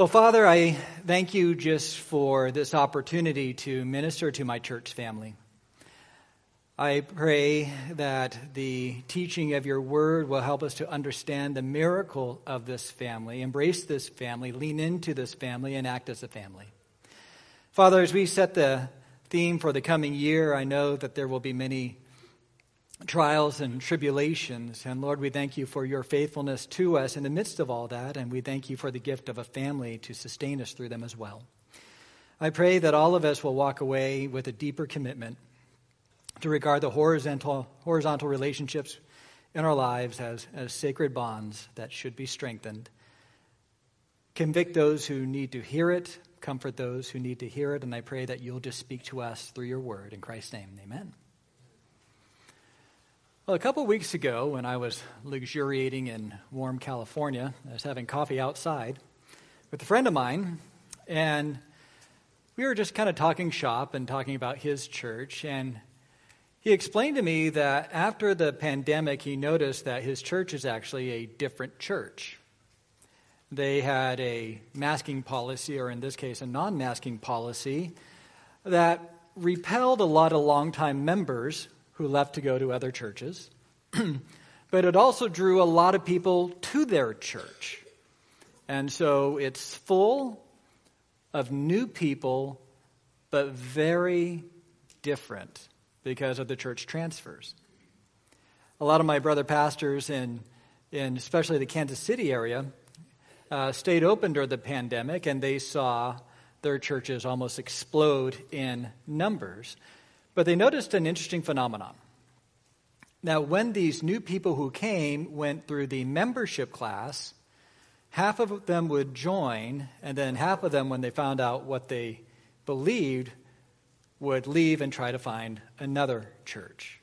Well, Father, I thank you just for this opportunity to minister to my church family. I pray that the teaching of your word will help us to understand the miracle of this family, embrace this family, lean into this family, and act as a family. Father, as we set the theme for the coming year, I know that there will be many trials and tribulations. And Lord, we thank you for your faithfulness to us in the midst of all that. And we thank you for the gift of a family to sustain us through them as well. I pray that all of us will walk away with a deeper commitment to regard the horizontal, horizontal relationships in our lives as, as sacred bonds that should be strengthened. Convict those who need to hear it, comfort those who need to hear it, and I pray that you'll just speak to us through your word. In Christ's name, amen. Well, a couple weeks ago, when I was luxuriating in warm California, I was having coffee outside with a friend of mine, and we were just kind of talking shop and talking about his church. And he explained to me that after the pandemic, he noticed that his church is actually a different church. They had a masking policy, or in this case, a non masking policy, that repelled a lot of longtime members who left to go to other churches. but it also drew a lot of people to their church. And so it's full of new people, but very different because of the church transfers. A lot of my brother pastors in, in especially the Kansas City area uh, stayed open during the pandemic and they saw their churches almost explode in numbers. But they noticed an interesting phenomenon. Now, when these new people who came went through the membership class, half of them would join, and then half of them, when they found out what they believed, would leave and try to find another church.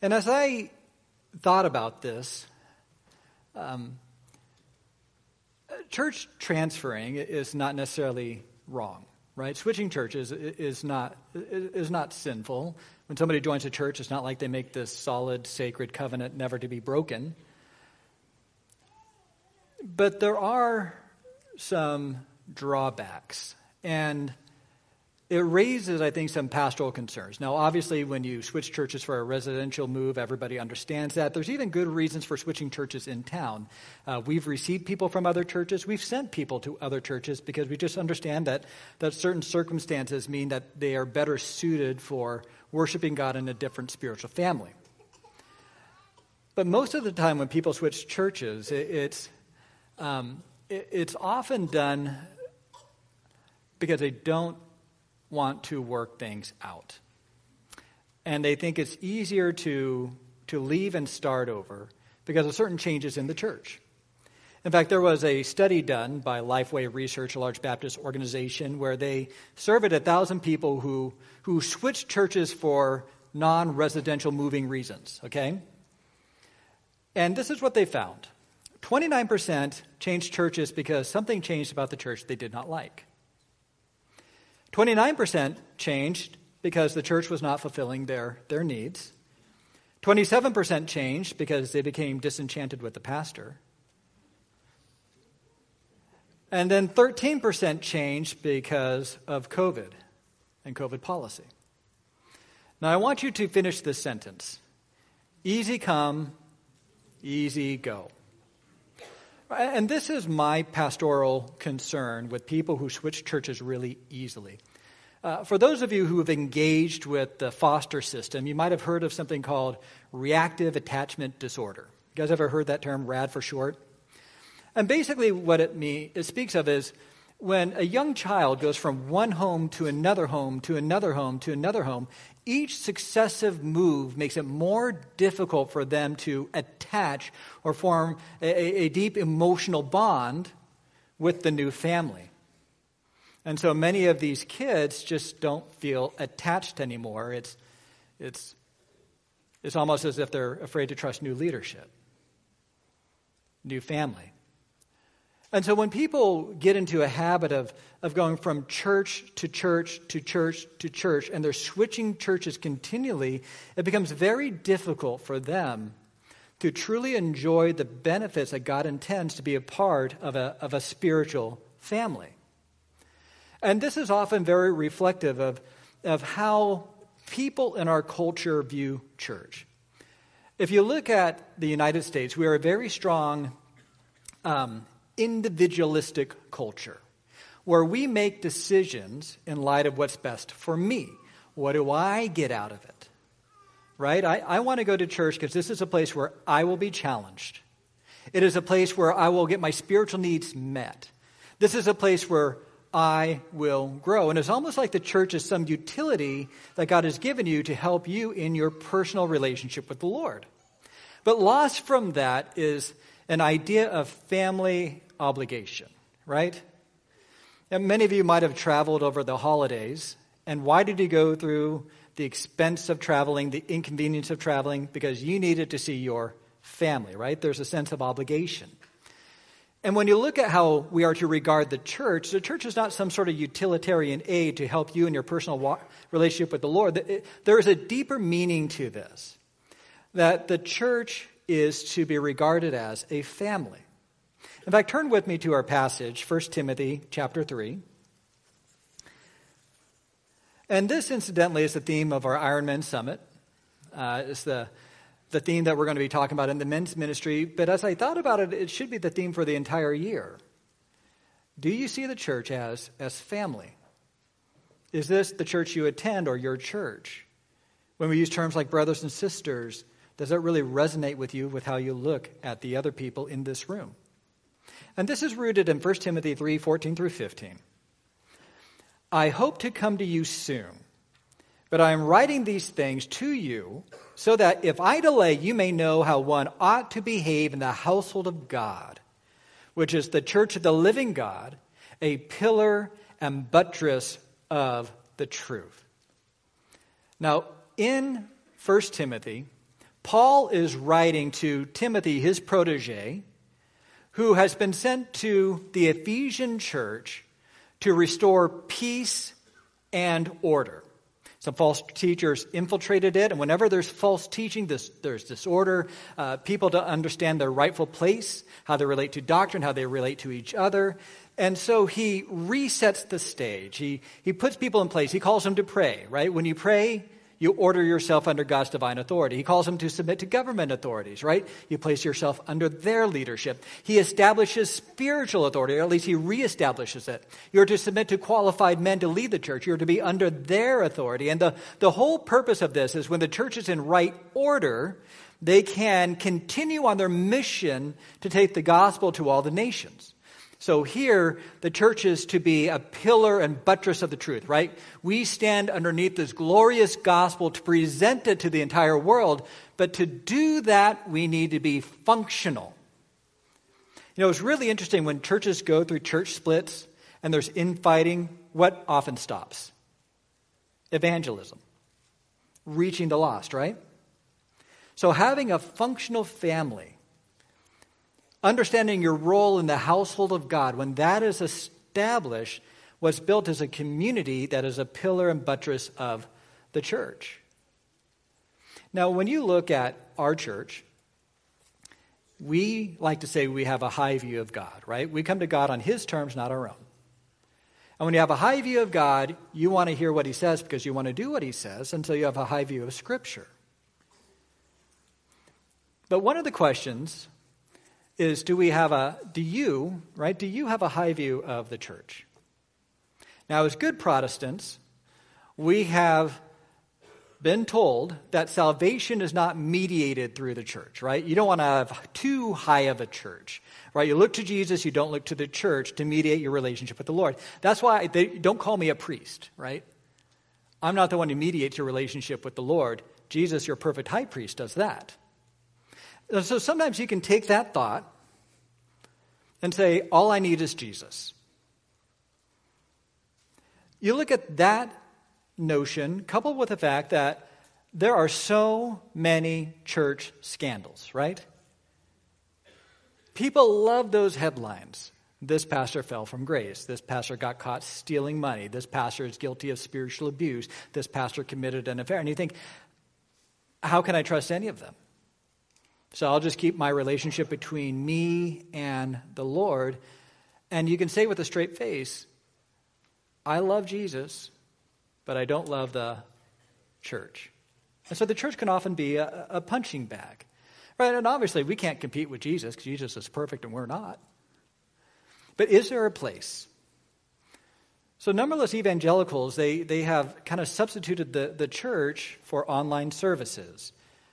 And as I thought about this, um, church transferring is not necessarily wrong right? Switching churches is not, is not sinful. When somebody joins a church, it's not like they make this solid, sacred covenant never to be broken. But there are some drawbacks. And it raises, I think, some pastoral concerns. Now, obviously, when you switch churches for a residential move, everybody understands that. There's even good reasons for switching churches in town. Uh, we've received people from other churches, we've sent people to other churches because we just understand that, that certain circumstances mean that they are better suited for worshiping God in a different spiritual family. But most of the time, when people switch churches, it, it's, um, it, it's often done because they don't want to work things out. And they think it's easier to, to leave and start over because of certain changes in the church. In fact, there was a study done by Lifeway Research, a large Baptist organization, where they surveyed a thousand people who, who switched churches for non residential moving reasons, okay? And this is what they found 29% changed churches because something changed about the church they did not like. 29% changed because the church was not fulfilling their, their needs. 27% changed because they became disenchanted with the pastor. And then 13% changed because of COVID and COVID policy. Now, I want you to finish this sentence easy come, easy go. And this is my pastoral concern with people who switch churches really easily. Uh, for those of you who have engaged with the foster system, you might have heard of something called reactive attachment disorder. You guys ever heard that term, RAD for short? And basically, what it, it speaks of is when a young child goes from one home to another home to another home to another home, each successive move makes it more difficult for them to attach or form a, a deep emotional bond with the new family. And so many of these kids just don't feel attached anymore. It's, it's, it's almost as if they're afraid to trust new leadership, new family. And so when people get into a habit of, of going from church to church to church to church, and they're switching churches continually, it becomes very difficult for them to truly enjoy the benefits that God intends to be a part of a, of a spiritual family. And this is often very reflective of, of how people in our culture view church. If you look at the United States, we are a very strong um, individualistic culture where we make decisions in light of what's best for me. What do I get out of it? Right? I, I want to go to church because this is a place where I will be challenged. It is a place where I will get my spiritual needs met. This is a place where I will grow. And it's almost like the church is some utility that God has given you to help you in your personal relationship with the Lord. But lost from that is an idea of family obligation, right? And many of you might have traveled over the holidays. And why did you go through the expense of traveling, the inconvenience of traveling? Because you needed to see your family, right? There's a sense of obligation. And when you look at how we are to regard the church, the church is not some sort of utilitarian aid to help you in your personal relationship with the Lord. There is a deeper meaning to this that the church is to be regarded as a family. In fact, turn with me to our passage, 1 Timothy chapter 3. And this, incidentally, is the theme of our Ironman Summit. Uh, it's the the theme that we're going to be talking about in the men's ministry, but as I thought about it, it should be the theme for the entire year. Do you see the church as, as family? Is this the church you attend or your church? When we use terms like brothers and sisters, does that really resonate with you with how you look at the other people in this room? And this is rooted in 1 Timothy 3 14 through 15. I hope to come to you soon, but I am writing these things to you so that if I delay, you may know how one ought to behave in the household of God, which is the church of the living God, a pillar and buttress of the truth. Now, in 1 Timothy, Paul is writing to Timothy, his protege, who has been sent to the Ephesian church to restore peace and order. Some false teachers infiltrated it, and whenever there's false teaching, this, there's disorder. Uh, people don't understand their rightful place, how they relate to doctrine, how they relate to each other. And so he resets the stage. He, he puts people in place. He calls them to pray, right? When you pray, you order yourself under God's divine authority. He calls them to submit to government authorities, right? You place yourself under their leadership. He establishes spiritual authority, or at least he reestablishes it. You're to submit to qualified men to lead the church. You're to be under their authority. And the, the whole purpose of this is when the church is in right order, they can continue on their mission to take the gospel to all the nations. So here, the church is to be a pillar and buttress of the truth, right? We stand underneath this glorious gospel to present it to the entire world, but to do that, we need to be functional. You know, it's really interesting when churches go through church splits and there's infighting, what often stops? Evangelism, reaching the lost, right? So having a functional family understanding your role in the household of God, when that is established, was built as a community that is a pillar and buttress of the church. Now, when you look at our church, we like to say we have a high view of God, right? We come to God on His terms, not our own. And when you have a high view of God, you want to hear what He says because you want to do what He says, until you have a high view of Scripture. But one of the questions is do we have a, do you, right, do you have a high view of the church? Now, as good Protestants, we have been told that salvation is not mediated through the church, right? You don't want to have too high of a church, right? You look to Jesus, you don't look to the church to mediate your relationship with the Lord. That's why they don't call me a priest, right? I'm not the one who mediates your relationship with the Lord. Jesus, your perfect high priest, does that. So sometimes you can take that thought and say, All I need is Jesus. You look at that notion coupled with the fact that there are so many church scandals, right? People love those headlines. This pastor fell from grace. This pastor got caught stealing money. This pastor is guilty of spiritual abuse. This pastor committed an affair. And you think, how can I trust any of them? So I'll just keep my relationship between me and the Lord. And you can say with a straight face, I love Jesus, but I don't love the church. And so the church can often be a, a punching bag. Right? And obviously, we can't compete with Jesus because Jesus is perfect and we're not. But is there a place? So, numberless evangelicals, they, they have kind of substituted the, the church for online services.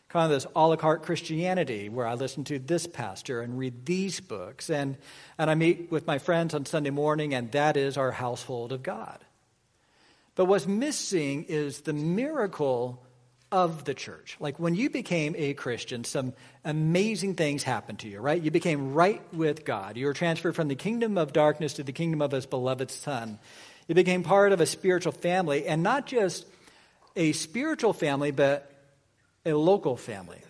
Kind of this a la carte Christianity where I listen to this pastor and read these books. And, and I meet with my friends on Sunday morning, and that is our household of God. But what's missing is the miracle of the church. Like when you became a Christian, some amazing things happened to you, right? You became right with God. You were transferred from the kingdom of darkness to the kingdom of his beloved Son. You became part of a spiritual family, and not just a spiritual family, but a local family.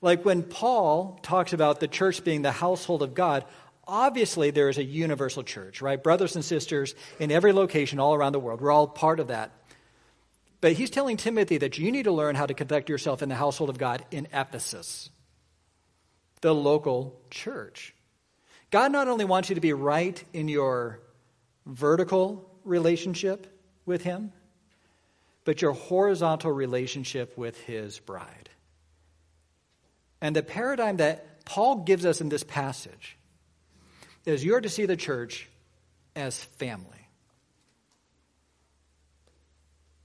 Like when Paul talks about the church being the household of God, obviously there is a universal church, right? Brothers and sisters in every location all around the world. We're all part of that. But he's telling Timothy that you need to learn how to conduct yourself in the household of God in Ephesus, the local church. God not only wants you to be right in your vertical relationship with Him, but your horizontal relationship with His bride. And the paradigm that Paul gives us in this passage is you're to see the church as family.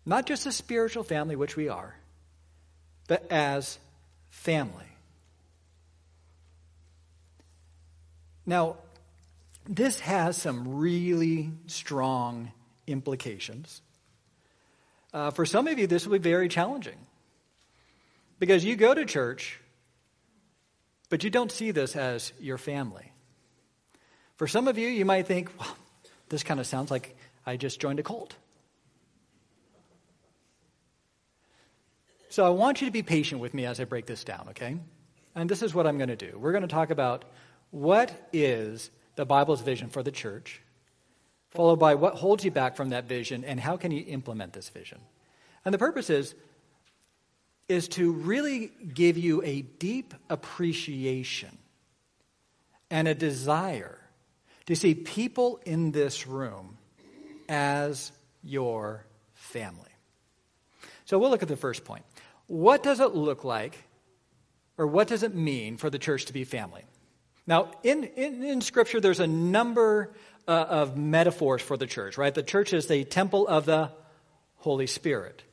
Not just a spiritual family, which we are, but as family. Now, this has some really strong implications. Uh, for some of you, this will be very challenging because you go to church, but you don't see this as your family. For some of you, you might think, well, this kind of sounds like I just joined a cult. So I want you to be patient with me as I break this down, okay? And this is what I'm going to do. We're going to talk about what is the Bible's vision for the church, followed by what holds you back from that vision and how can you implement this vision. And the purpose is is to really give you a deep appreciation and a desire to see people in this room as your family. So we'll look at the first point. What does it look like, or what does it mean for the church to be family? Now, in, in, in Scripture, there's a number uh, of metaphors for the church, right? The church is the temple of the Holy Spirit,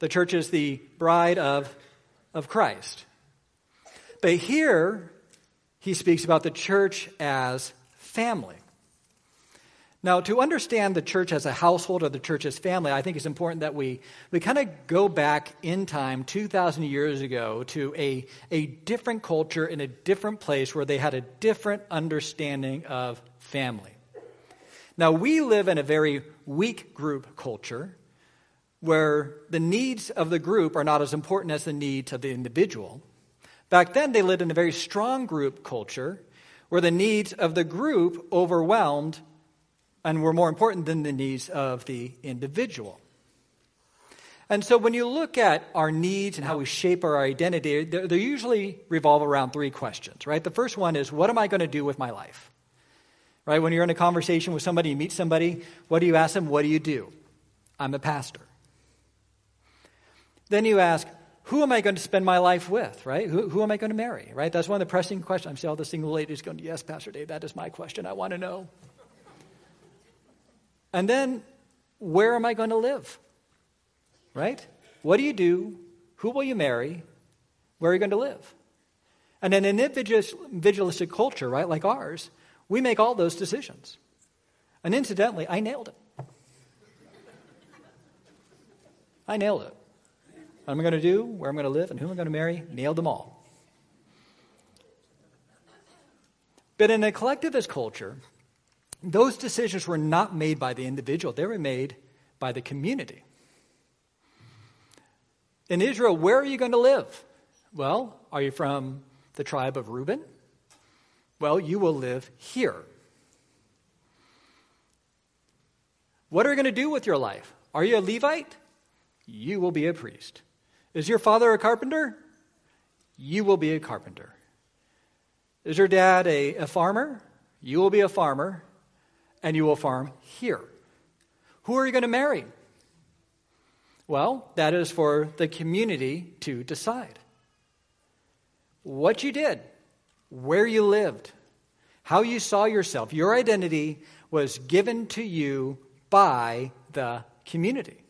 the church is the bride of, of Christ. But here, he speaks about the church as family. Now, to understand the church as a household or the church as family, I think it's important that we, we kind of go back in time 2,000 years ago to a, a different culture in a different place where they had a different understanding of family. Now, we live in a very weak group culture where the needs of the group are not as important as the needs of the individual. Back then, they lived in a very strong group culture where the needs of the group overwhelmed and were more important than the needs of the individual. And so when you look at our needs and how we shape our identity, they usually revolve around three questions, right? The first one is, what am I going to do with my life? Right? When you're in a conversation with somebody, you meet somebody, what do you ask them? What do you do? I'm a pastor. Then you ask, who am I going to spend my life with, right? Who, who am I going to marry, right? That's one of the pressing questions. I'm seeing all the single ladies going, yes, Pastor Dave, that is my question. I want to know. And then, where am I going to live? Right? What do you do? Who will you marry? Where are you going to live? And in an individualistic culture, right, like ours, we make all those decisions. And incidentally, I nailed it. I nailed it. What am I going to do? Where am I going to live? And who am I going to marry? Nailed them all. But in a collectivist culture, those decisions were not made by the individual, they were made by the community. In Israel, where are you going to live? Well, are you from the tribe of Reuben? Well, you will live here. What are you going to do with your life? Are you a Levite? You will be a priest. Is your father a carpenter? you will be a carpenter. Is your dad a, a farmer? You will be a farmer, and you will farm here. Who are you going to marry? Well, that is for the community to decide. What you did, where you lived, how you saw yourself, your identity was given to you by the community.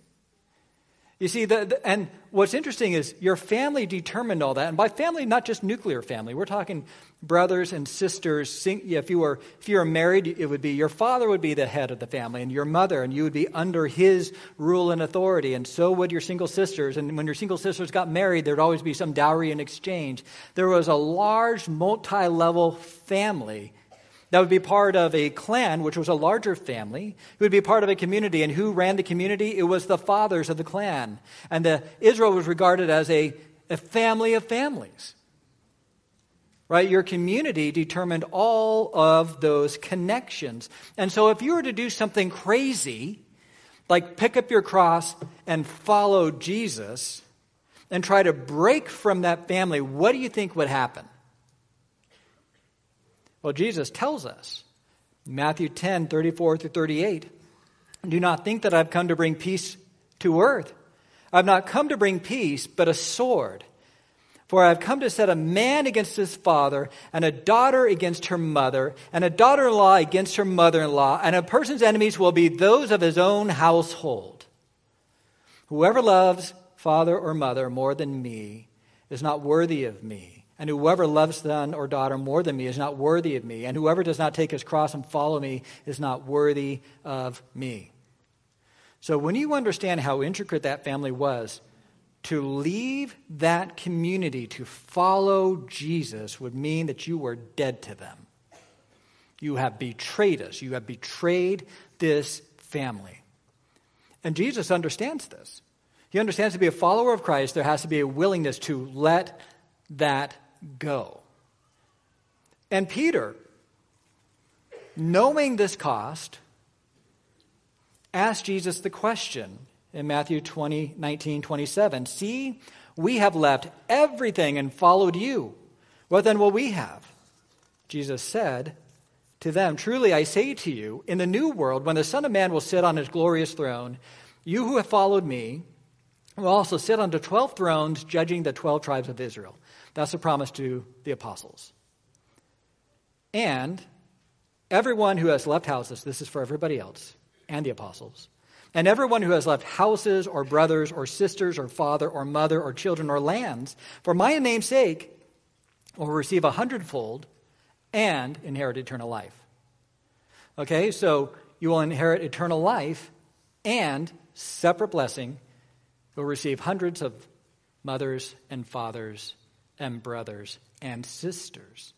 You see, the, the, and what's interesting is your family determined all that. And by family, not just nuclear family. We're talking brothers and sisters. If you were if you were married, it would be your father would be the head of the family, and your mother, and you would be under his rule and authority. And so would your single sisters. And when your single sisters got married, there'd always be some dowry in exchange. There was a large, multi-level family that would be part of a clan, which was a larger family. It would be part of a community. And who ran the community? It was the fathers of the clan. And the, Israel was regarded as a, a family of families. Right? Your community determined all of those connections. And so if you were to do something crazy, like pick up your cross and follow Jesus, and try to break from that family, what do you think would happen? Well, Jesus tells us, Matthew 10, 34 through 38, do not think that I've come to bring peace to earth. I've not come to bring peace, but a sword. For I have come to set a man against his father, and a daughter against her mother, and a daughter in law against her mother in law, and a person's enemies will be those of his own household. Whoever loves father or mother more than me is not worthy of me. And whoever loves son or daughter more than me is not worthy of me. And whoever does not take his cross and follow me is not worthy of me. So when you understand how intricate that family was, to leave that community to follow Jesus would mean that you were dead to them. You have betrayed us. You have betrayed this family. And Jesus understands this. He understands to be a follower of Christ, there has to be a willingness to let that go. And Peter, knowing this cost, asked Jesus the question in Matthew 20, 19, 27 See, we have left everything and followed you. What then will we have? Jesus said to them, Truly I say to you, in the new world, when the Son of Man will sit on his glorious throne, you who have followed me will also sit on the 12 thrones, judging the 12 tribes of Israel. That's a promise to the apostles. And everyone who has left houses, this is for everybody else and the apostles, and everyone who has left houses or brothers or sisters or father or mother or children or lands, for my name's sake, will receive a hundredfold and inherit eternal life. Okay, so you will inherit eternal life and separate blessing. You'll receive hundreds of mothers and fathers and brothers and sisters.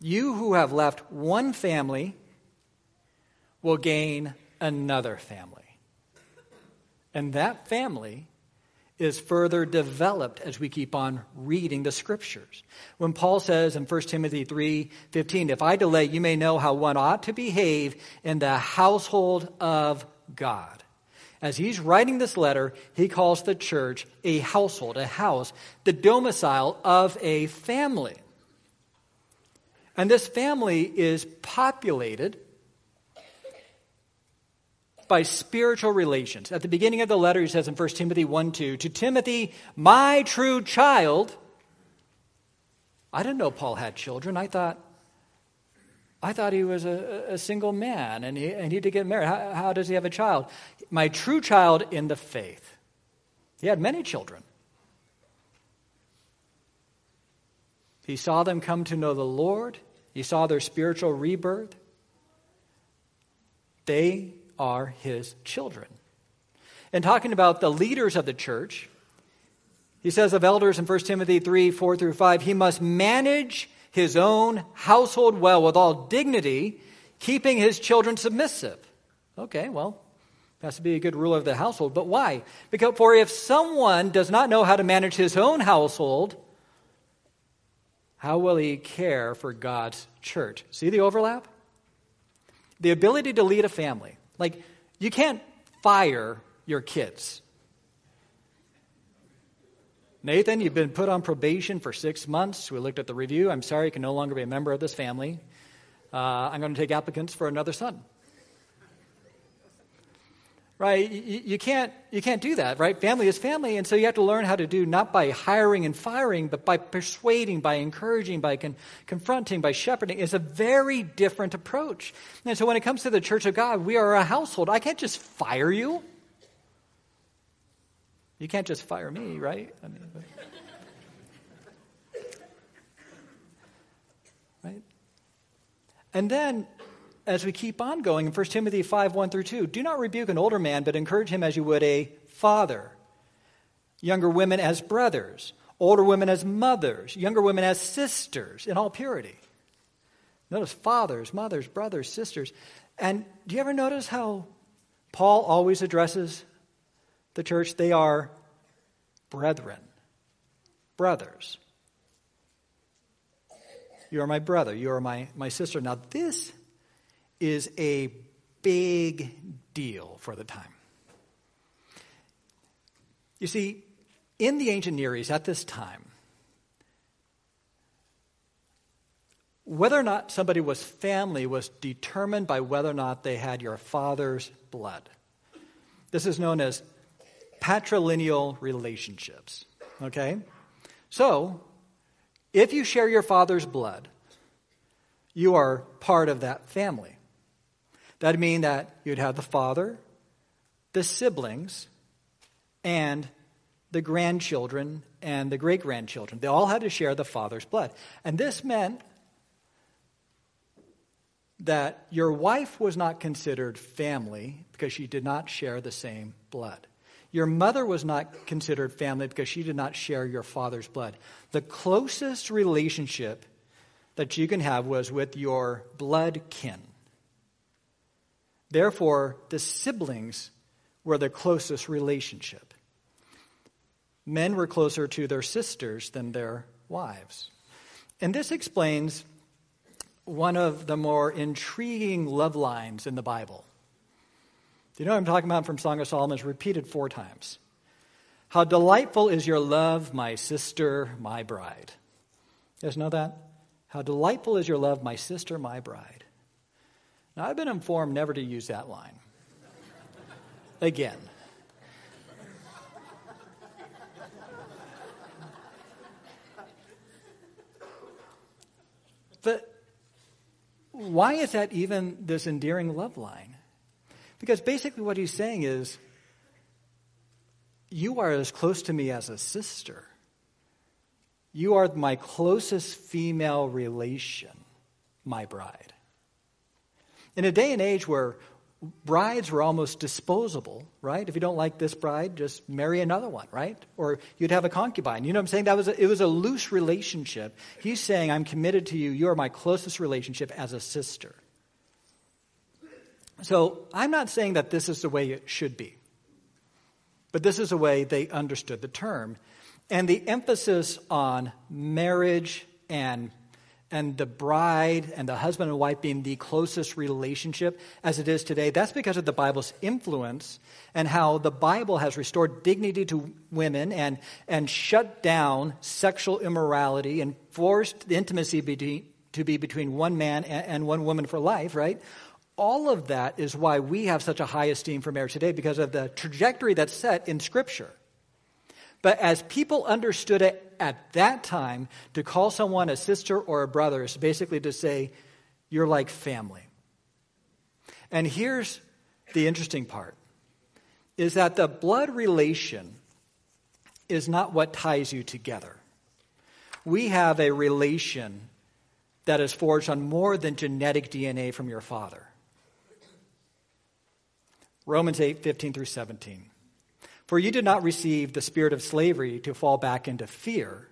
You who have left one family will gain another family. And that family is further developed as we keep on reading the scriptures. When Paul says in 1 Timothy 3:15, "If I delay, you may know how one ought to behave in the household of God." As he's writing this letter, he calls the church a household, a house, the domicile of a family. And this family is populated by spiritual relations. At the beginning of the letter, he says in 1 Timothy 1 2, To Timothy, my true child. I didn't know Paul had children. I thought I thought he was a, a single man and he, and he did get married. How, how does he have a child? My true child in the faith. He had many children. He saw them come to know the Lord. He saw their spiritual rebirth. They are his children. And talking about the leaders of the church, he says of elders in 1 Timothy 3 4 through 5, he must manage his own household well with all dignity, keeping his children submissive. Okay, well, has to be a good ruler of the household. But why? Because for if someone does not know how to manage his own household, how will he care for God's church? See the overlap? The ability to lead a family. Like, you can't fire your kids. Nathan, you've been put on probation for six months. We looked at the review. I'm sorry you can no longer be a member of this family. Uh, I'm going to take applicants for another son. Right? You, you, can't, you can't do that, right? Family is family, and so you have to learn how to do not by hiring and firing, but by persuading, by encouraging, by con- confronting, by shepherding. It's a very different approach. And so when it comes to the church of God, we are a household. I can't just fire you. You can't just fire me, right? I mean, but... right? And then, as we keep on going in 1 Timothy 5 1 through 2, do not rebuke an older man, but encourage him as you would a father. Younger women as brothers, older women as mothers, younger women as sisters, in all purity. Notice fathers, mothers, brothers, sisters. And do you ever notice how Paul always addresses the church, they are brethren, brothers. You are my brother. You are my, my sister. Now, this is a big deal for the time. You see, in the ancient Near East at this time, whether or not somebody was family was determined by whether or not they had your father's blood. This is known as patrilineal relationships. Okay? So, if you share your father's blood, you are part of that family. That'd mean that you'd have the father, the siblings, and the grandchildren and the great grandchildren. They all had to share the father's blood. And this meant that your wife was not considered family because she did not share the same blood. Your mother was not considered family because she did not share your father's blood. The closest relationship that you can have was with your blood kin. Therefore, the siblings were the closest relationship. Men were closer to their sisters than their wives. And this explains one of the more intriguing love lines in the Bible. Do you know what I'm talking about from Song of Solomon? It's repeated four times. How delightful is your love, my sister, my bride. You guys know that? How delightful is your love, my sister, my bride. Now, I've been informed never to use that line again. But why is that even this endearing love line? Because basically, what he's saying is, You are as close to me as a sister. You are my closest female relation, my bride. In a day and age where brides were almost disposable, right? If you don't like this bride, just marry another one, right? Or you'd have a concubine. You know what I'm saying? That was a, it was a loose relationship. He's saying, I'm committed to you. You are my closest relationship as a sister. So I'm not saying that this is the way it should be, but this is the way they understood the term. And the emphasis on marriage and and the bride and the husband and wife being the closest relationship as it is today, that's because of the Bible's influence and how the Bible has restored dignity to women and, and shut down sexual immorality and forced the intimacy be, to be between one man and, and one woman for life, right? all of that is why we have such a high esteem for marriage today because of the trajectory that's set in Scripture. But as people understood it at that time, to call someone a sister or a brother is basically to say, you're like family. And here's the interesting part is that the blood relation is not what ties you together. We have a relation that is forged on more than genetic DNA from your father. Romans 8, 15 through 17. For you did not receive the spirit of slavery to fall back into fear,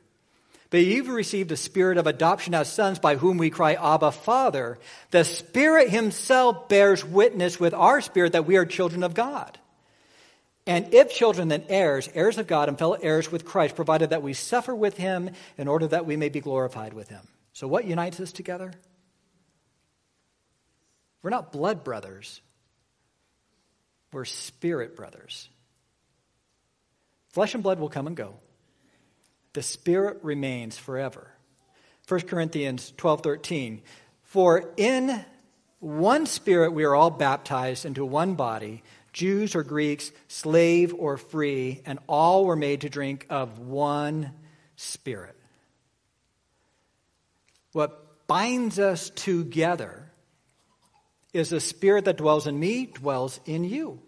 but you've received the spirit of adoption as sons by whom we cry, Abba, Father. The Spirit Himself bears witness with our spirit that we are children of God. And if children, then heirs, heirs of God and fellow heirs with Christ, provided that we suffer with Him in order that we may be glorified with Him. So, what unites us together? We're not blood brothers, we're spirit brothers. Flesh and blood will come and go. the Spirit remains forever. 1 Corinthians 12 13. For in one Spirit we are all baptized into one body, Jews or Greeks, slave or free, and all were made to drink of one Spirit. What binds us together is the Spirit that dwells in me, dwells in you.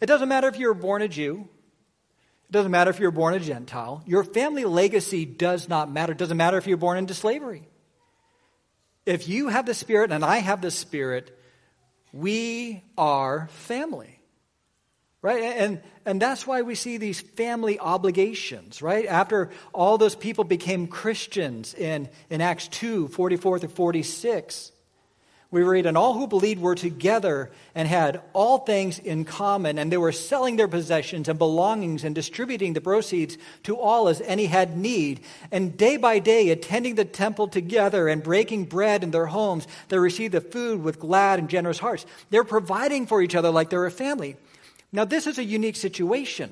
It doesn't matter if you're born a Jew. It doesn't matter if you're born a Gentile. Your family legacy does not matter. It doesn't matter if you're born into slavery. If you have the Spirit and I have the Spirit, we are family. Right? And, and that's why we see these family obligations, right? After all those people became Christians in, in Acts 2 44 to 46, we read, And all who believed were together and had all things in common, and they were selling their possessions and belongings and distributing the proceeds to all as any had need. And day by day, attending the temple together and breaking bread in their homes, they received the food with glad and generous hearts. They're providing for each other like they're a family. Now, this is a unique situation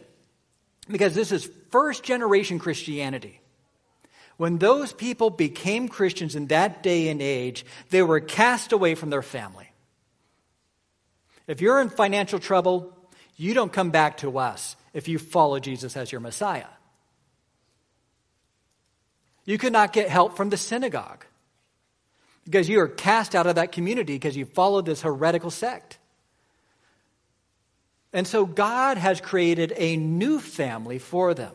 because this is first generation Christianity. When those people became Christians in that day and age, they were cast away from their family. If you're in financial trouble, you don't come back to us if you follow Jesus as your Messiah. You could not get help from the synagogue because you are cast out of that community because you followed this heretical sect. And so God has created a new family for them.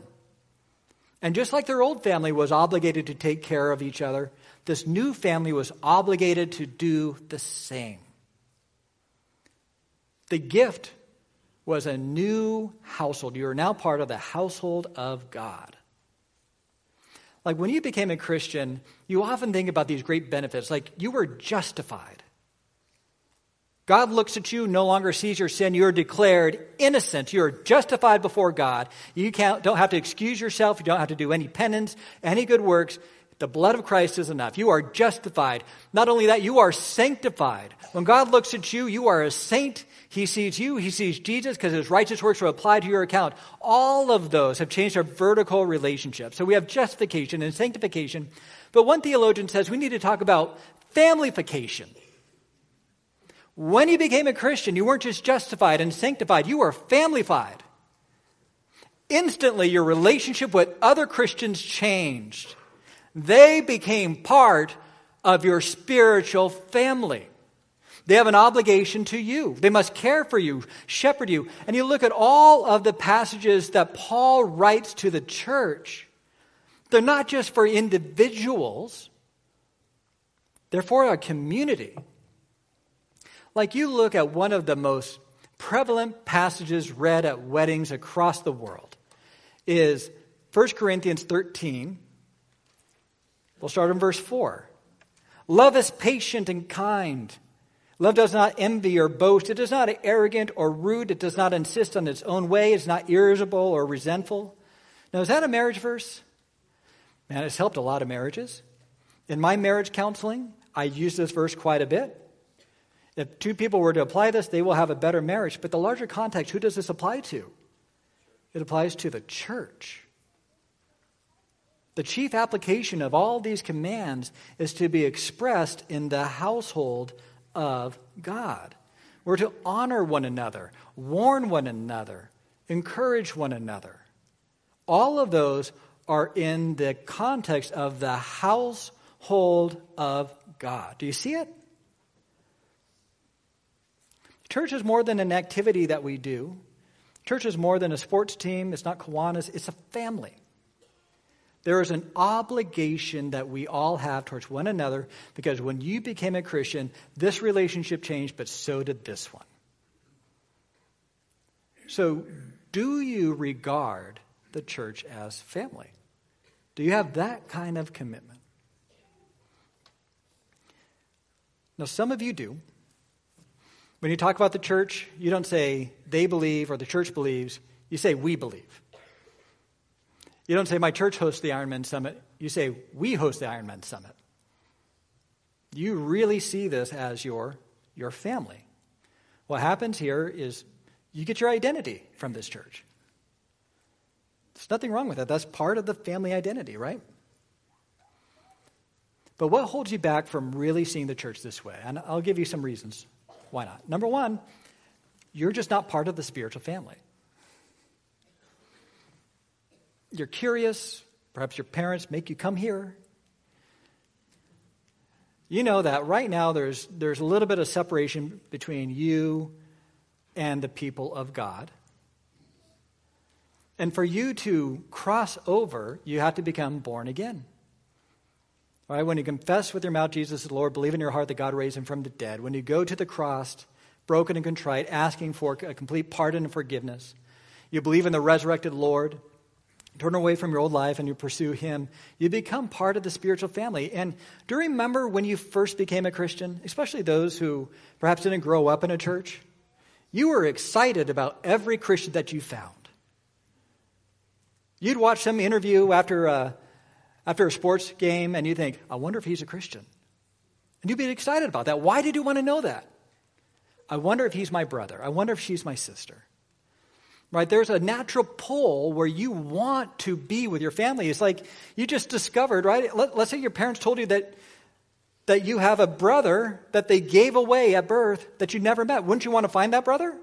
And just like their old family was obligated to take care of each other, this new family was obligated to do the same. The gift was a new household. You are now part of the household of God. Like when you became a Christian, you often think about these great benefits, like you were justified. God looks at you, no longer sees your sin. You're declared innocent. You're justified before God. You don't have to excuse yourself. You don't have to do any penance, any good works. The blood of Christ is enough. You are justified. Not only that, you are sanctified. When God looks at you, you are a saint. He sees you, he sees Jesus because his righteous works are applied to your account. All of those have changed our vertical relationship. So we have justification and sanctification. But one theologian says we need to talk about familyfication. When you became a Christian, you weren't just justified and sanctified, you were familyfied. Instantly, your relationship with other Christians changed. They became part of your spiritual family. They have an obligation to you. They must care for you, shepherd you. And you look at all of the passages that Paul writes to the church, they're not just for individuals, they're for a community. Like you look at one of the most prevalent passages read at weddings across the world is 1 Corinthians 13. We'll start in verse 4. Love is patient and kind. Love does not envy or boast. It is not arrogant or rude. It does not insist on its own way. It's not irritable or resentful. Now, is that a marriage verse? Man, it's helped a lot of marriages. In my marriage counseling, I use this verse quite a bit. If two people were to apply this, they will have a better marriage. But the larger context, who does this apply to? It applies to the church. The chief application of all these commands is to be expressed in the household of God. We're to honor one another, warn one another, encourage one another. All of those are in the context of the household of God. Do you see it? Church is more than an activity that we do. Church is more than a sports team. It's not Kiwanis, it's a family. There is an obligation that we all have towards one another because when you became a Christian, this relationship changed, but so did this one. So, do you regard the church as family? Do you have that kind of commitment? Now, some of you do. When you talk about the church, you don't say they believe or the church believes, you say we believe. You don't say my church hosts the Ironman Summit, you say we host the Ironman Summit. You really see this as your, your family. What happens here is you get your identity from this church. There's nothing wrong with that. That's part of the family identity, right? But what holds you back from really seeing the church this way? And I'll give you some reasons why not. Number one, you're just not part of the spiritual family. You're curious, perhaps your parents make you come here. You know that right now there's, there's a little bit of separation between you and the people of God. And for you to cross over, you have to become born again. Right? When you confess with your mouth Jesus is Lord, believe in your heart that God raised him from the dead, when you go to the cross, broken and contrite, asking for a complete pardon and forgiveness, you believe in the resurrected Lord, turn away from your old life and you pursue him, you become part of the spiritual family. And do you remember when you first became a Christian, especially those who perhaps didn't grow up in a church? You were excited about every Christian that you found. You'd watch some interview after a, after a sports game and you think, I wonder if he's a Christian. And you'd be excited about that. Why did you want to know that? I wonder if he's my brother. I wonder if she's my sister. Right? There's a natural pull where you want to be with your family. It's like you just discovered, right? Let, us say your parents told you that, that you have a brother that they gave away at birth that you never met. Wouldn't you want to find that brother?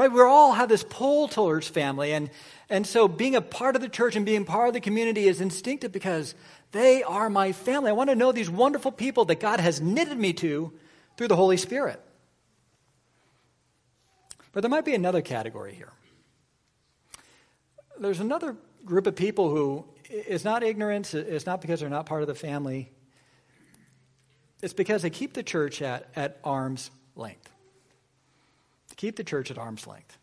Right? We all have this pull towards family. And, and so being a part of the church and being part of the community is instinctive because they are my family. I want to know these wonderful people that God has knitted me to through the Holy Spirit. But there might be another category here. There's another group of people who is not ignorance, it's not because they're not part of the family, it's because they keep the church at, at arm's length. Keep the church at arm's length.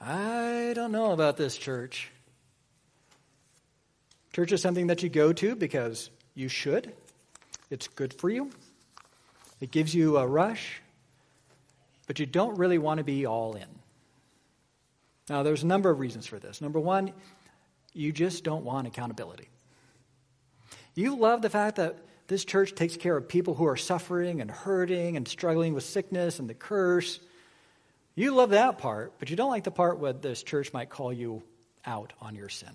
I don't know about this church. Church is something that you go to because you should. It's good for you. It gives you a rush, but you don't really want to be all in. Now, there's a number of reasons for this. Number one, you just don't want accountability. You love the fact that this church takes care of people who are suffering and hurting and struggling with sickness and the curse. You love that part, but you don't like the part where this church might call you out on your sin.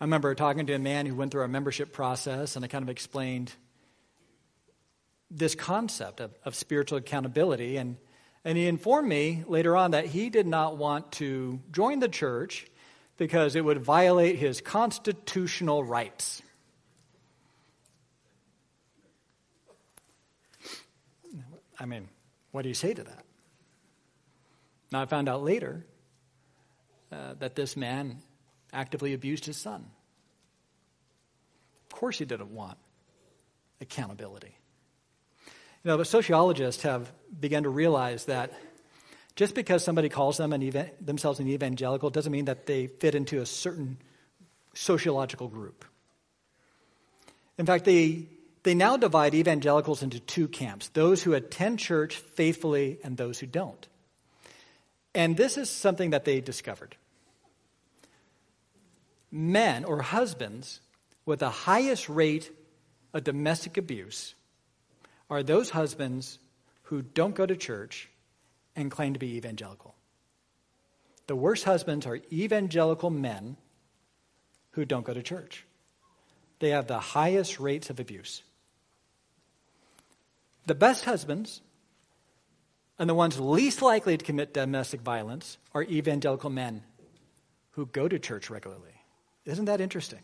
I remember talking to a man who went through a membership process, and I kind of explained this concept of, of spiritual accountability. And, and he informed me later on that he did not want to join the church because it would violate his constitutional rights. I mean, what do you say to that? Now, I found out later uh, that this man actively abused his son. Of course, he didn't want accountability. You know, but sociologists have begun to realize that just because somebody calls them an themselves an evangelical doesn't mean that they fit into a certain sociological group. In fact, they they now divide evangelicals into two camps those who attend church faithfully and those who don't. And this is something that they discovered. Men or husbands with the highest rate of domestic abuse are those husbands who don't go to church and claim to be evangelical. The worst husbands are evangelical men who don't go to church. They have the highest rates of abuse. The best husbands and the ones least likely to commit domestic violence are evangelical men who go to church regularly. Isn't that interesting?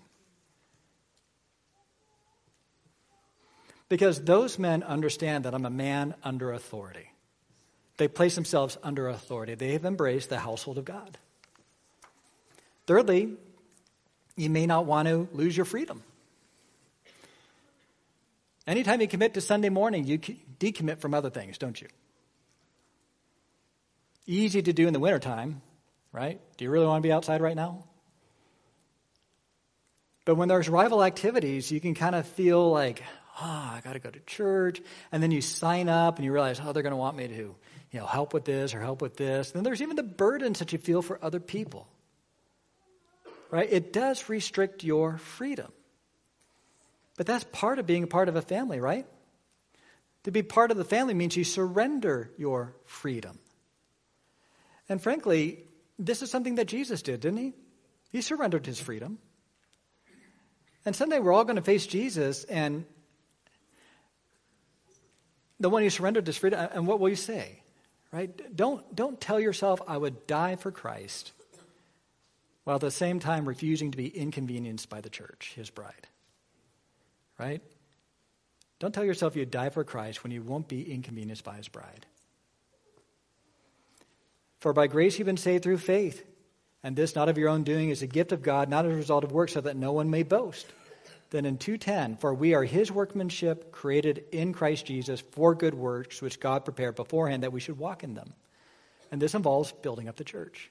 Because those men understand that I'm a man under authority. They place themselves under authority. They have embraced the household of God. Thirdly, you may not want to lose your freedom. Anytime you commit to Sunday morning, you decommit from other things, don't you? Easy to do in the wintertime, right? Do you really want to be outside right now? But when there's rival activities, you can kind of feel like, oh, I got to go to church. And then you sign up and you realize, oh, they're going to want me to, you know, help with this or help with this. And then there's even the burdens that you feel for other people. Right? It does restrict your freedom. But that's part of being a part of a family, right? To be part of the family means you surrender your freedom. And frankly, this is something that Jesus did, didn't he? He surrendered his freedom. And someday we're all going to face Jesus and the one who surrendered his freedom. And what will you say? Right? Don't, don't tell yourself, I would die for Christ, while at the same time refusing to be inconvenienced by the church, his bride. Right? Don't tell yourself you'd die for Christ when you won't be inconvenienced by his bride. For by grace you've been saved through faith, and this not of your own doing is a gift of God, not as a result of works, so that no one may boast. Then in 2:10, for we are his workmanship created in Christ Jesus for good works which God prepared beforehand that we should walk in them. And this involves building up the church.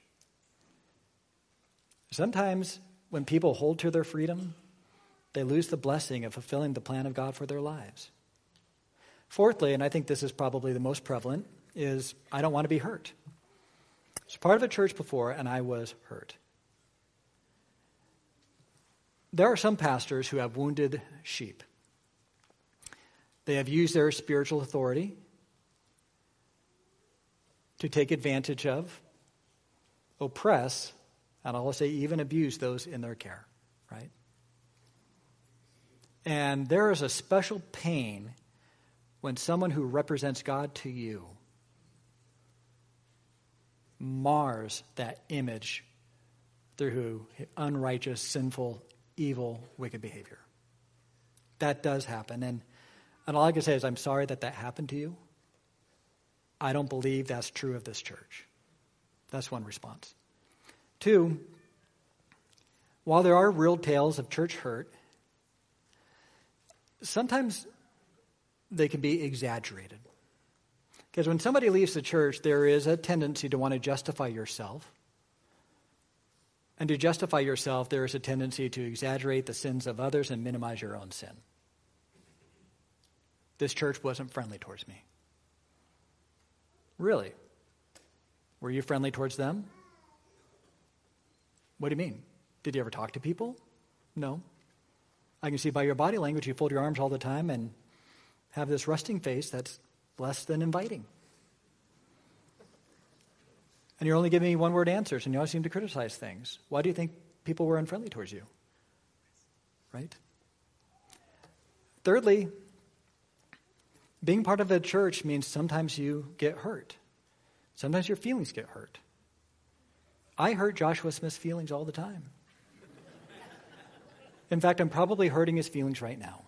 Sometimes when people hold to their freedom, they lose the blessing of fulfilling the plan of God for their lives. Fourthly, and I think this is probably the most prevalent, is I don't want to be hurt. I was part of a church before, and I was hurt. There are some pastors who have wounded sheep. They have used their spiritual authority to take advantage of, oppress, and I'll say even abuse those in their care, right? And there is a special pain when someone who represents God to you mars that image through unrighteous, sinful evil, wicked behavior. That does happen. And, and all I can say is, I'm sorry that that happened to you. I don't believe that's true of this church. That's one response. Two, while there are real tales of church hurt, sometimes they can be exaggerated. Because when somebody leaves the church, there is a tendency to want to justify yourself and to justify yourself, there is a tendency to exaggerate the sins of others and minimize your own sin. This church wasn't friendly towards me. Really? Were you friendly towards them? What do you mean? Did you ever talk to people? No. I can see by your body language you fold your arms all the time and have this resting face that's less than inviting. And you're only giving me one word answers, and you always seem to criticize things. Why do you think people were unfriendly towards you? Right? Thirdly, being part of a church means sometimes you get hurt. Sometimes your feelings get hurt. I hurt Joshua Smith's feelings all the time. In fact, I'm probably hurting his feelings right now.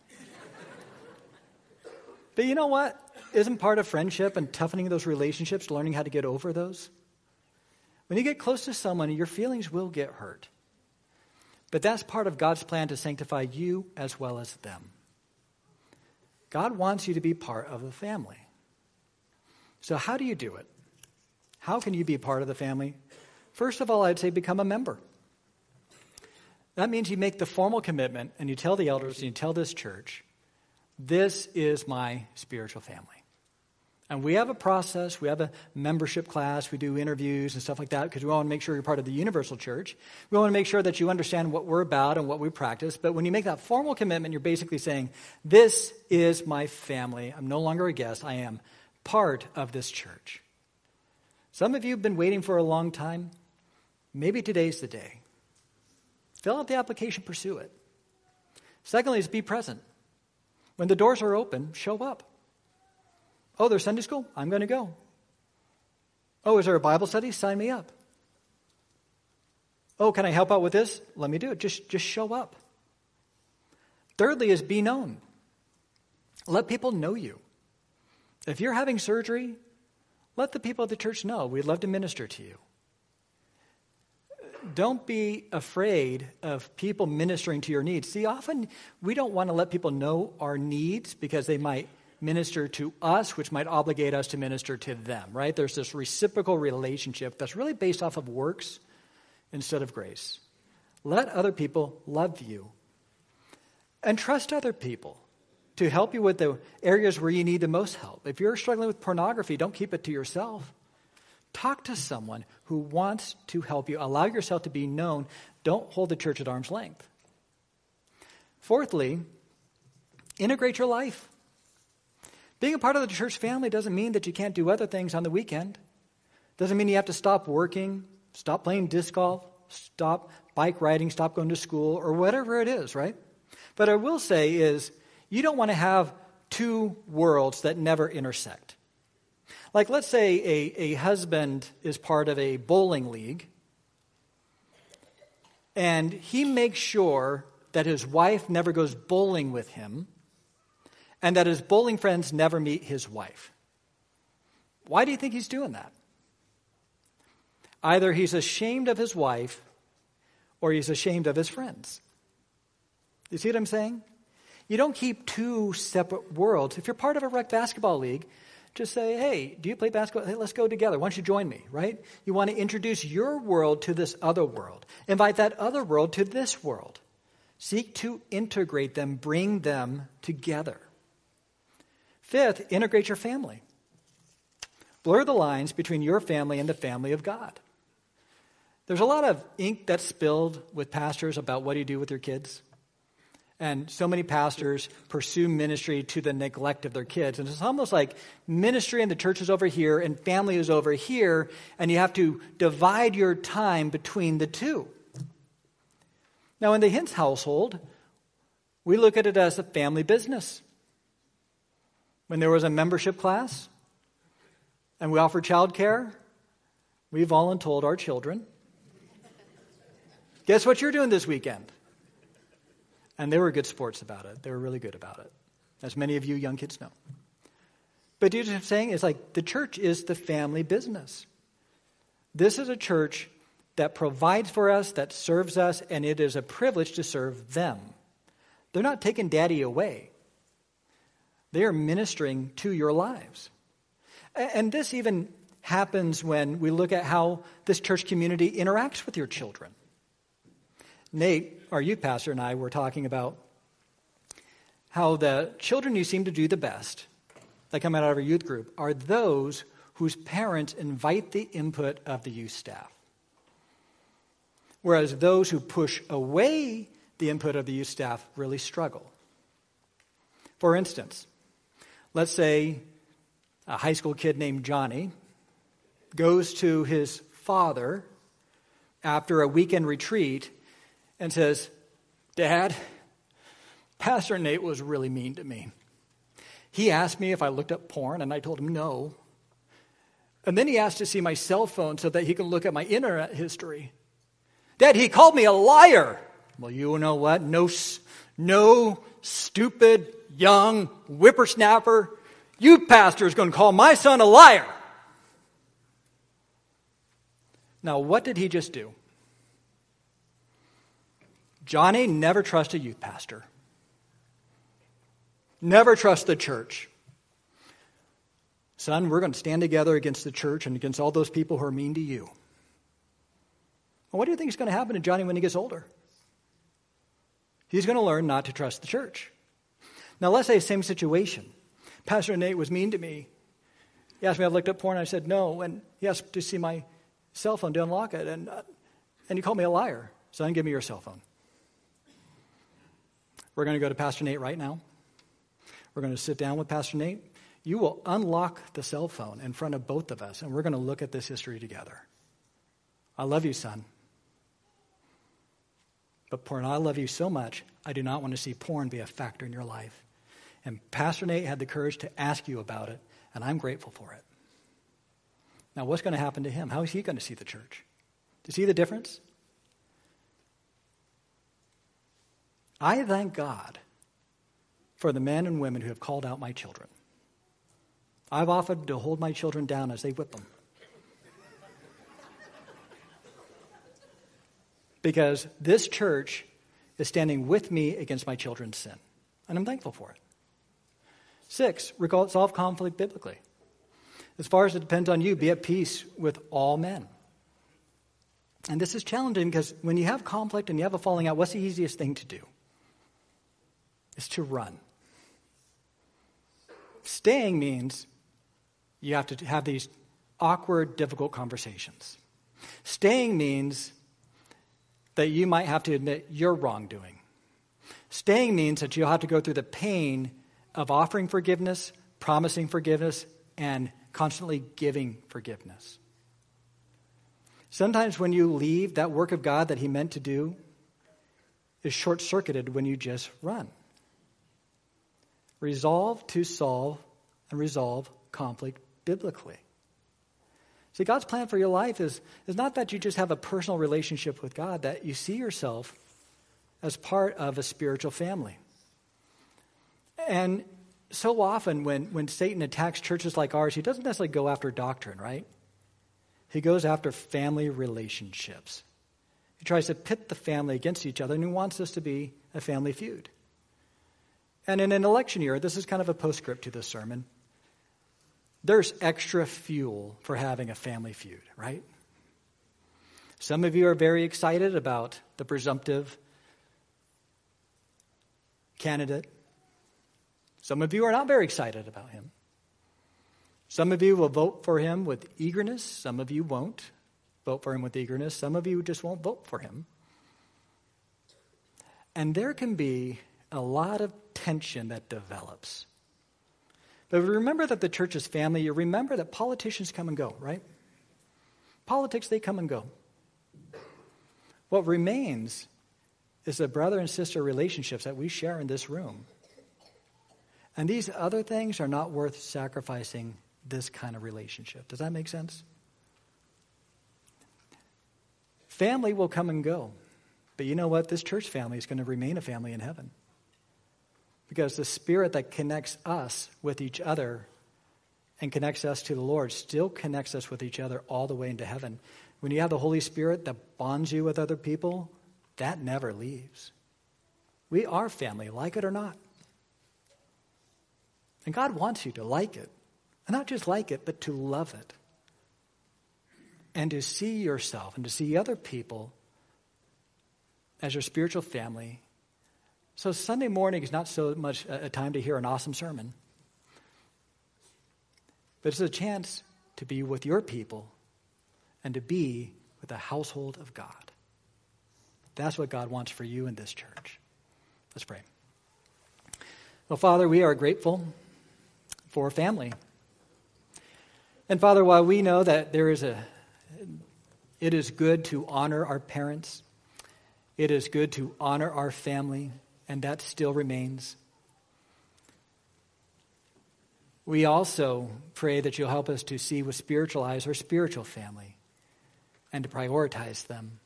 But you know what? Isn't part of friendship and toughening those relationships learning how to get over those? When you get close to someone, your feelings will get hurt. But that's part of God's plan to sanctify you as well as them. God wants you to be part of the family. So, how do you do it? How can you be part of the family? First of all, I'd say become a member. That means you make the formal commitment and you tell the elders and you tell this church, this is my spiritual family. And we have a process, we have a membership class, we do interviews and stuff like that because we want to make sure you're part of the universal church. We want to make sure that you understand what we're about and what we practice. But when you make that formal commitment, you're basically saying, This is my family. I'm no longer a guest, I am part of this church. Some of you have been waiting for a long time. Maybe today's the day. Fill out the application, pursue it. Secondly, is be present. When the doors are open, show up. Oh, there's Sunday school? I'm going to go. Oh, is there a Bible study? Sign me up. Oh, can I help out with this? Let me do it. Just, just show up. Thirdly, is be known. Let people know you. If you're having surgery, let the people at the church know. We'd love to minister to you. Don't be afraid of people ministering to your needs. See, often we don't want to let people know our needs because they might minister to us, which might obligate us to minister to them, right? There's this reciprocal relationship that's really based off of works instead of grace. Let other people love you and trust other people to help you with the areas where you need the most help. If you're struggling with pornography, don't keep it to yourself. Talk to someone who wants to help you. Allow yourself to be known. Don't hold the church at arm's length. Fourthly, integrate your life. Being a part of the church family doesn't mean that you can't do other things on the weekend. Doesn't mean you have to stop working stop playing disc golf, stop bike riding, stop going to school, or whatever it is, right? But I will say is you don't want to have two worlds that never intersect. Like, let's say a, a husband is part of a bowling league, and he makes sure that his wife never goes bowling with him, and that his bowling friends never meet his wife. Why do you think he's doing that? Either he's ashamed of his wife or he's ashamed of his friends. You see what I'm saying? You don't keep two separate worlds. If you're part of a rec basketball league, just say, hey, do you play basketball? Hey, let's go together. Why don't you join me, right? You want to introduce your world to this other world. Invite that other world to this world. Seek to integrate them, bring them together. Fifth, integrate your family. Blur the lines between your family and the family of God. There's a lot of ink that's spilled with pastors about what do you do with your kids. And so many pastors pursue ministry to the neglect of their kids. And it's almost like ministry in the church is over here and family is over here, and you have to divide your time between the two. Now, in the Hintz household, we look at it as a family business. When there was a membership class and we offered childcare, we voluntold our children Guess what you're doing this weekend? And they were good sports about it. They were really good about it, as many of you young kids know. But you know what I'm saying? It's like the church is the family business. This is a church that provides for us, that serves us, and it is a privilege to serve them. They're not taking daddy away, they are ministering to your lives. And this even happens when we look at how this church community interacts with your children. Nate, our youth pastor, and I were talking about how the children who seem to do the best that come out of our youth group are those whose parents invite the input of the youth staff. Whereas those who push away the input of the youth staff really struggle. For instance, let's say a high school kid named Johnny goes to his father after a weekend retreat and says, Dad, Pastor Nate was really mean to me. He asked me if I looked up porn, and I told him no. And then he asked to see my cell phone so that he could look at my internet history. Dad, he called me a liar. Well, you know what? No, no stupid young whippersnapper, you pastor is going to call my son a liar. Now, what did he just do? Johnny never trust a youth pastor. Never trust the church. Son, we're going to stand together against the church and against all those people who are mean to you. Well, what do you think is going to happen to Johnny when he gets older? He's going to learn not to trust the church. Now, let's say same situation. Pastor Nate was mean to me. He asked me if I looked up porn. I said no. And he asked to see my cell phone to unlock it. And, uh, and he called me a liar. Son, give me your cell phone. We're going to go to Pastor Nate right now. We're going to sit down with Pastor Nate. You will unlock the cell phone in front of both of us, and we're going to look at this history together. I love you, son. But porn, I love you so much, I do not want to see porn be a factor in your life. And Pastor Nate had the courage to ask you about it, and I'm grateful for it. Now, what's going to happen to him? How is he going to see the church? Do you see the difference? I thank God for the men and women who have called out my children. I've offered to hold my children down as they whip them. because this church is standing with me against my children's sin. And I'm thankful for it. Six, resolve conflict biblically. As far as it depends on you, be at peace with all men. And this is challenging because when you have conflict and you have a falling out, what's the easiest thing to do? Is to run. Staying means you have to have these awkward, difficult conversations. Staying means that you might have to admit your wrongdoing. Staying means that you'll have to go through the pain of offering forgiveness, promising forgiveness, and constantly giving forgiveness. Sometimes when you leave, that work of God that He meant to do is short circuited when you just run. Resolve to solve and resolve conflict biblically. See, God's plan for your life is, is not that you just have a personal relationship with God, that you see yourself as part of a spiritual family. And so often when, when Satan attacks churches like ours, he doesn't necessarily go after doctrine, right? He goes after family relationships. He tries to pit the family against each other, and he wants this to be a family feud. And in an election year, this is kind of a postscript to this sermon. There's extra fuel for having a family feud, right? Some of you are very excited about the presumptive candidate. Some of you are not very excited about him. Some of you will vote for him with eagerness. Some of you won't vote for him with eagerness. Some of you just won't vote for him. And there can be a lot of tension that develops. But remember that the church is family. You remember that politicians come and go, right? Politics, they come and go. What remains is the brother and sister relationships that we share in this room. And these other things are not worth sacrificing this kind of relationship. Does that make sense? Family will come and go. But you know what? This church family is going to remain a family in heaven. Because the spirit that connects us with each other and connects us to the Lord still connects us with each other all the way into heaven. When you have the Holy Spirit that bonds you with other people, that never leaves. We are family, like it or not. And God wants you to like it. And not just like it, but to love it. And to see yourself and to see other people as your spiritual family so Sunday morning is not so much a time to hear an awesome sermon, but it's a chance to be with your people and to be with the household of God. That's what God wants for you in this church. Let's pray. Well, Father, we are grateful for family. And Father, while we know that there is a it is good to honor our parents, it is good to honor our family, and that still remains. We also pray that you'll help us to see with spiritual eyes our spiritual family and to prioritize them,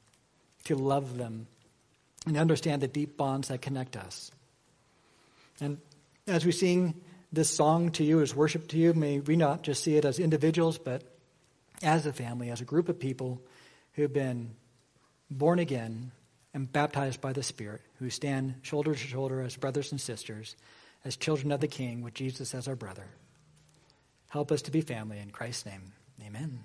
to love them, and understand the deep bonds that connect us. And as we sing this song to you, as worship to you, may we not just see it as individuals, but as a family, as a group of people who've been born again and baptized by the Spirit, who stand shoulder to shoulder as brothers and sisters, as children of the King, with Jesus as our brother. Help us to be family in Christ's name. Amen.